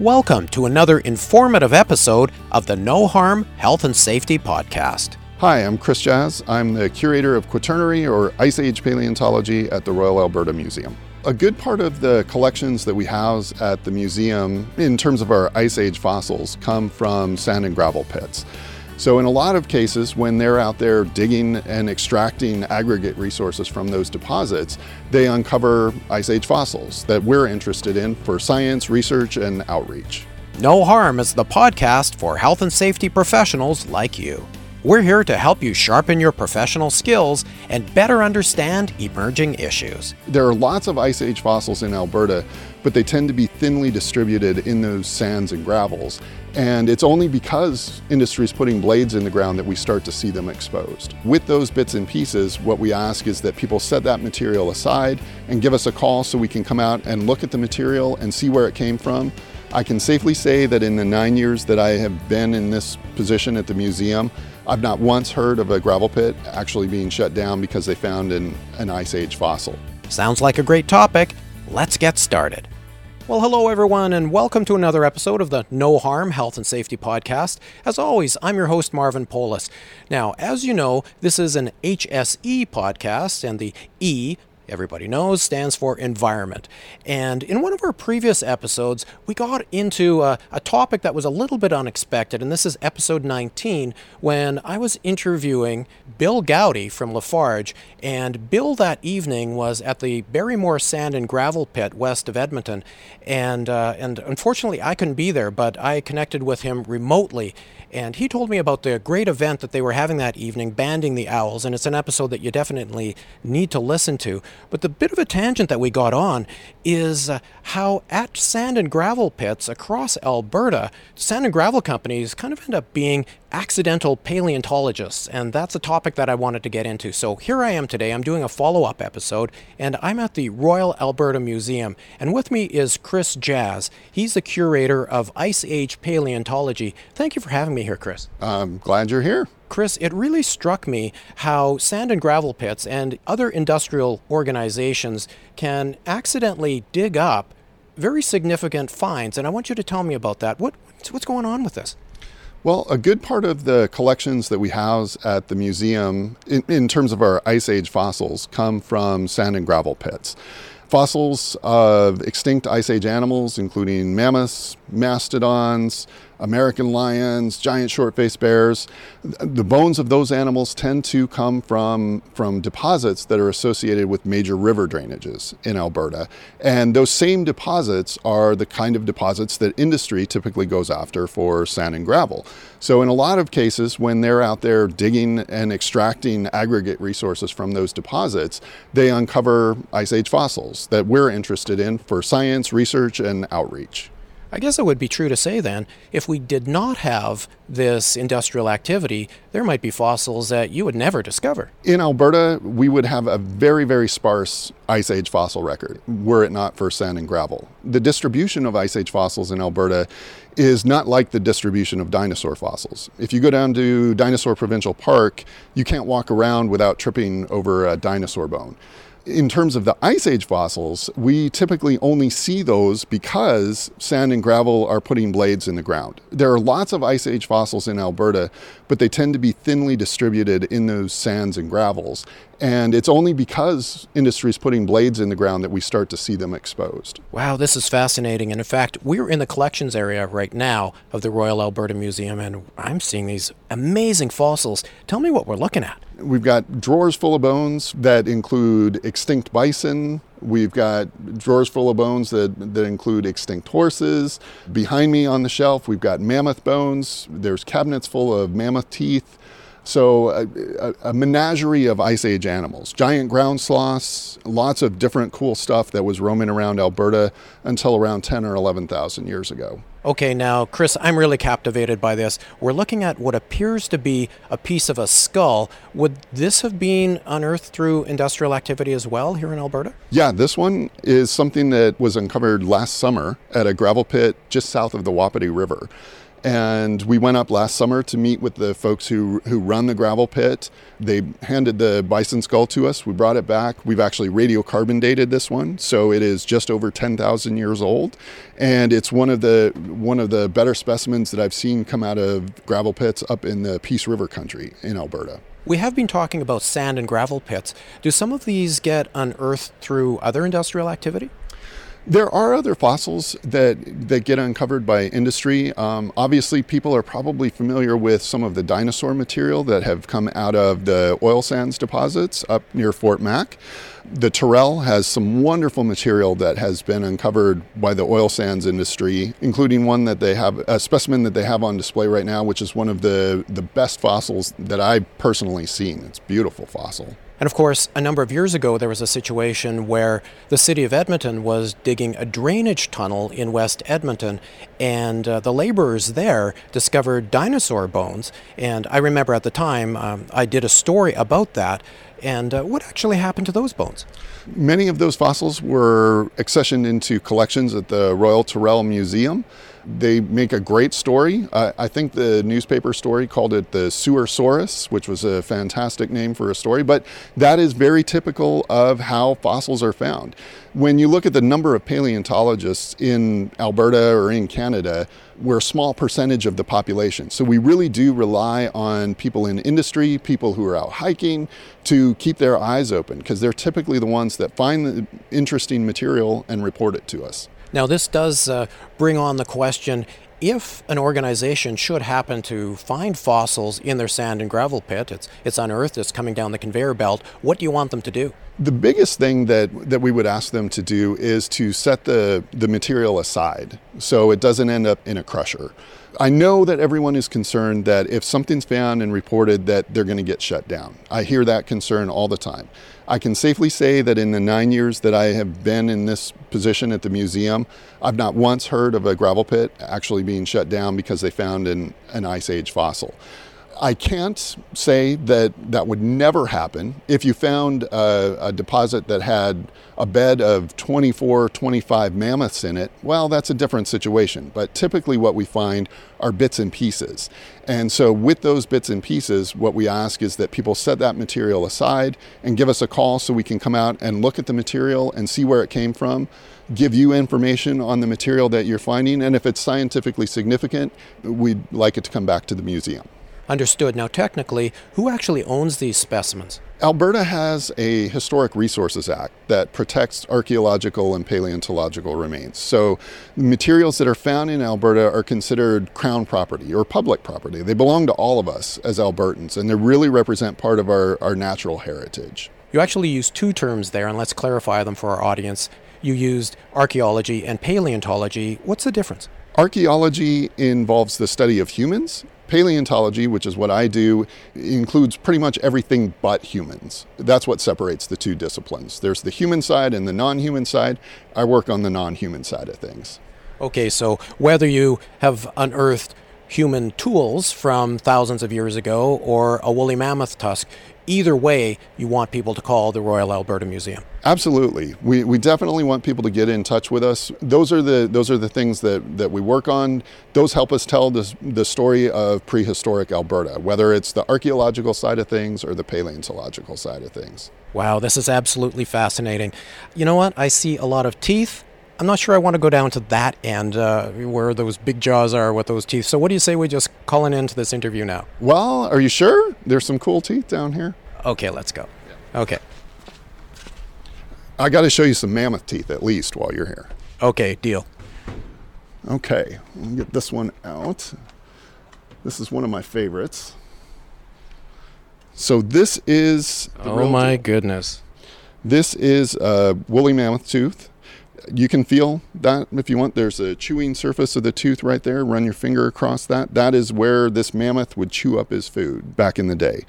Welcome to another informative episode of the No Harm Health and Safety Podcast. Hi, I'm Chris Jass. I'm the curator of Quaternary or Ice Age Paleontology at the Royal Alberta Museum. A good part of the collections that we house at the museum in terms of our Ice Age fossils come from sand and gravel pits. So, in a lot of cases, when they're out there digging and extracting aggregate resources from those deposits, they uncover Ice Age fossils that we're interested in for science, research, and outreach. No Harm is the podcast for health and safety professionals like you. We're here to help you sharpen your professional skills and better understand emerging issues. There are lots of Ice Age fossils in Alberta, but they tend to be thinly distributed in those sands and gravels. And it's only because industry is putting blades in the ground that we start to see them exposed. With those bits and pieces, what we ask is that people set that material aside and give us a call so we can come out and look at the material and see where it came from. I can safely say that in the nine years that I have been in this position at the museum, I've not once heard of a gravel pit actually being shut down because they found an, an Ice Age fossil. Sounds like a great topic. Let's get started. Well, hello everyone, and welcome to another episode of the No Harm Health and Safety Podcast. As always, I'm your host, Marvin Polis. Now, as you know, this is an HSE podcast, and the E everybody knows, stands for environment. And in one of our previous episodes, we got into a, a, topic that was a little bit unexpected, and this is episode 19, when I was interviewing Bill Gowdy from Lafarge. And Bill that evening was at the Barrymore Sand and Gravel Pit west of Edmonton. And, uh, and unfortunately, I couldn't be there, but I connected with him remotely. And he told me about the great event that they were having that evening, Banding the Owls, and it's an episode that you definitely need to listen to. But the bit of a tangent that we got on is uh, how at sand and gravel pits across Alberta, sand and gravel companies kind of end up being accidental paleontologists, and that's a topic that I wanted to get into. So here I am today. I'm doing a follow up episode, and I'm at the Royal Alberta Museum, and with me is Chris Jass. He's the curator of Ice Age Paleontology. Thank you for having me here, Chris. I'm glad you're here. Chris, it really struck me how sand and gravel pits and other industrial organizations can accidentally dig up very significant finds, and I want you to tell me about that. What, what's going on with this? Well, a good part of the collections that we house at the museum, in, in, terms of our Ice Age fossils, come from sand and gravel pits. Fossils of extinct Ice Age animals, including mammoths, mastodons, American lions, giant short-faced bears. The bones of those animals tend to come from, from deposits that are associated with major river drainages in Alberta. And those same deposits are the kind of deposits that industry typically goes after for sand and gravel. So in a lot of cases, when they're out there digging and extracting aggregate resources from those deposits, they uncover Ice Age fossils that we're interested in for science, research, and outreach. I guess it would be true to say then, if we did not have this industrial activity, there might be fossils that you would never discover. In Alberta, we would have a very, very sparse Ice Age fossil record, were it not for sand and gravel. The distribution of Ice Age fossils in Alberta is not like the distribution of dinosaur fossils. If you go down to Dinosaur Provincial Park, you can't walk around without tripping over a dinosaur bone in terms of the Ice Age fossils, we typically only see those because sand and gravel are putting blades in the ground. There are lots of Ice Age fossils in Alberta, but they tend to be thinly distributed in those sands and gravels. And it's only because industry is putting blades in the ground that we start to see them exposed. Wow, this is fascinating. And in fact, we're in the collections area right now of the Royal Alberta Museum, and I'm seeing these amazing fossils. Tell me what we're looking at. We've got drawers full of bones that include extinct bison. We've got drawers full of bones that, that include extinct horses. Behind me on the shelf, we've got mammoth bones. There's cabinets full of mammoth teeth. So, a, a, a, menagerie of ice age animals, giant ground sloths, lots of different cool stuff that was roaming around Alberta until around 10 or 11,000 years ago. Okay, now, Chris, I'm really captivated by this. We're looking at what appears to be a piece of a skull. Would this have been unearthed through industrial activity as well here in Alberta? Yeah, this one is something that was uncovered last summer at a gravel pit just south of the Wapiti River. And we went up last summer to meet with the folks who, who run the gravel pit. They handed the bison skull to us. We brought it back. We've actually radiocarbon dated this one, so it is just over 10,000 years old, and it's one of the one of the better specimens that I've seen come out of gravel pits up in the Peace River country in Alberta. We have been talking about sand and gravel pits. Do some of these get unearthed through other industrial activity? There are other fossils that, that get uncovered by industry. Um, obviously, people are probably familiar with some of the dinosaur material that have come out of the oil sands deposits up near Fort Mac. The Tyrrell has some wonderful material that has been uncovered by the oil sands industry, including one that they have, a specimen that they have on display right now, which is one of the, the best fossils that I've personally seen. It's a beautiful fossil. And of course, a number of years ago, there was a situation where the city of Edmonton was digging a drainage tunnel in West Edmonton, and uh, the laborers there discovered dinosaur bones. And I remember at the time, um, I did a story about that. And uh, what actually happened to those bones? Many of those fossils were accessioned into collections at the Royal Tyrrell Museum. They make a great story. Uh, I think the newspaper story called it the Sewersaurus, which was a fantastic name for a story, but that is very typical of how fossils are found. When you look at the number of paleontologists in Alberta or in Canada, we're a small percentage of the population. So we really do rely on people in industry, people who are out hiking, to keep their eyes open because they're typically the ones that find the interesting material and report it to us. Now, this does uh, bring on the question if an organization should happen to find fossils in their sand and gravel pit, it's, it's unearthed, it's coming down the conveyor belt, what do you want them to do? The biggest thing that, that we would ask them to do is to set the, the material aside so it doesn't end up in a crusher. I know that everyone is concerned that if something's found and reported that they're going to get shut down. I hear that concern all the time. I can safely say that in the nine years that I have been in this position at the museum, I've not once heard of a gravel pit actually being shut down because they found an, an ice age fossil. I can't say that that would never happen. If you found a, a, deposit that had a bed of 24, 25 mammoths in it, well, that's a different situation. But typically, what we find are bits and pieces. And so, with those bits and pieces, what we ask is that people set that material aside and give us a call so we can come out and look at the material and see where it came from give you information on the material that you're finding, and if it's scientifically significant, we'd like it to come back to the museum. Understood. Now, technically, who actually owns these specimens? Alberta has a Historic Resources Act that protects archaeological and paleontological remains. So, materials that are found in Alberta are considered crown property or public property. They belong to all of us as Albertans, and they really represent part of our, our natural heritage. You actually use two terms there, and let's clarify them for our audience. You used archaeology and paleontology. What's the difference? Archaeology involves the study of humans. Paleontology, which is what I do, includes pretty much everything but humans. That's what separates the two disciplines. There's the human side and the non human side. I work on the non human side of things. Okay, so whether you have unearthed human tools from thousands of years ago or a woolly mammoth tusk, either way, you want people to call the Royal Alberta Museum. Absolutely, we, we definitely want people to get in touch with us. Those are the those are the things that, that we work on. Those help us tell the, the story of prehistoric Alberta, whether it's the archaeological side of things or the paleontological side of things. Wow, this is absolutely fascinating. You know what? I see a lot of teeth. I'm not sure I want to go down to that end uh, where those big jaws are with those teeth. So, what do you say we just call in into this interview now? Well, are you sure? There's some cool teeth down here. Okay, let's go. Okay. I got to show you some mammoth teeth at least while you're here. Okay, deal. Okay, let me get this one out. This is one of my favorites. So this is. oh my goodness. This is a woolly mammoth tooth you can feel that if you want. There's a chewing surface of the tooth right there. Run your finger across that. That is where this mammoth would chew up his food back in the day.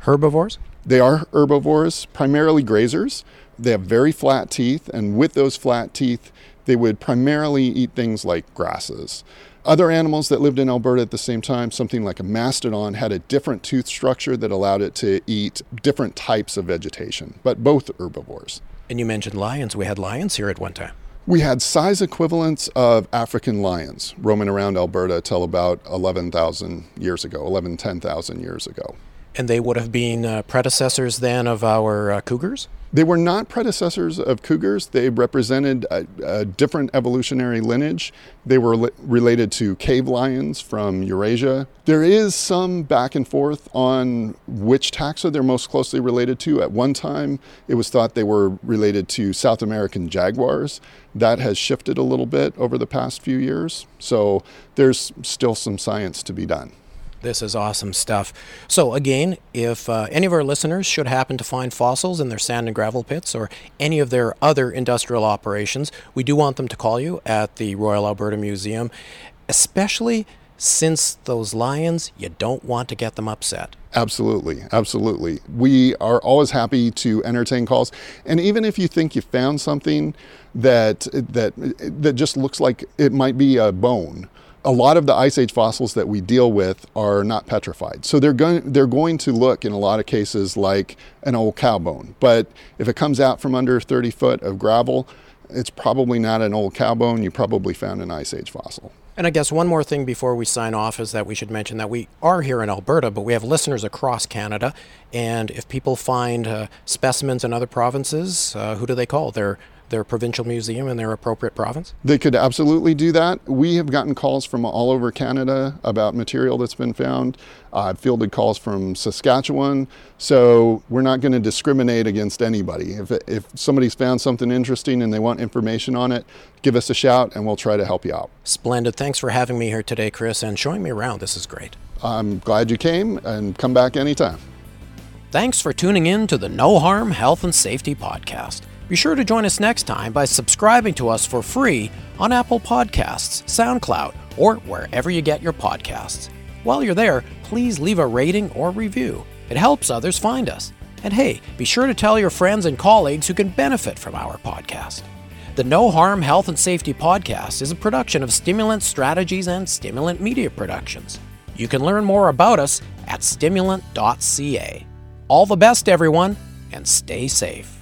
Herbivores? They are herbivores, primarily grazers. They have very flat teeth, and with those flat teeth, they would primarily eat things like grasses. Other animals that lived in Alberta at the same time, something like a mastodon, had a different tooth structure that allowed it to eat different types of vegetation, but both herbivores. And you mentioned lions. We had lions here at one time. We had size equivalents of African lions roaming around Alberta till about 11,000 years ago, 11, 10,000 years ago. And they would have been uh, predecessors then of our uh, cougars? They were not predecessors of cougars. They represented a, a different evolutionary lineage. They were li- related to cave lions from Eurasia. There is some back and forth on which taxa they're most closely related to. At one time, it was thought they were related to South American jaguars. That has shifted a little bit over the past few years. So there's still some science to be done. This is awesome stuff. So, again, if uh, any of our listeners should happen to find fossils in their sand and gravel pits or any of their other industrial operations, we do want them to call you at the Royal Alberta Museum, especially since those lions, you don't want to get them upset. Absolutely, absolutely. We are always happy to entertain calls, and even if you think you found something that that that just looks like it might be a bone, a lot of the ice age fossils that we deal with are not petrified. So they're going they're going to look in a lot of cases like an old cow bone. But if it comes out from under 30 foot of gravel, it's probably not an old cow bone. You probably found an ice age fossil. And I guess one more thing before we sign off is that we should mention that we are here in Alberta, but we have listeners across Canada. And if people find uh, specimens in other provinces, uh, who do they call? They're their provincial museum in their appropriate province? They could absolutely do that. We have gotten calls from all over Canada about material that's been found. I've fielded calls from Saskatchewan. So we're not going to discriminate against anybody. If, if somebody's found something interesting and they want information on it, give us a shout and we'll try to help you out. Splendid. Thanks for having me here today, Chris, and showing me around. This is great. I'm glad you came and come back anytime. Thanks for tuning in to the No Harm Health and Safety Podcast. Be sure to join us next time by subscribing to us for free on Apple Podcasts, SoundCloud, or wherever you get your podcasts. While you're there, please leave a rating or review. It helps others find us. And hey, be sure to tell your friends and colleagues who can benefit from our podcast. The No Harm Health and Safety Podcast is a production of Stimulant Strategies and Stimulant Media Productions. You can learn more about us at stimulant.ca. All the best, everyone, and stay safe.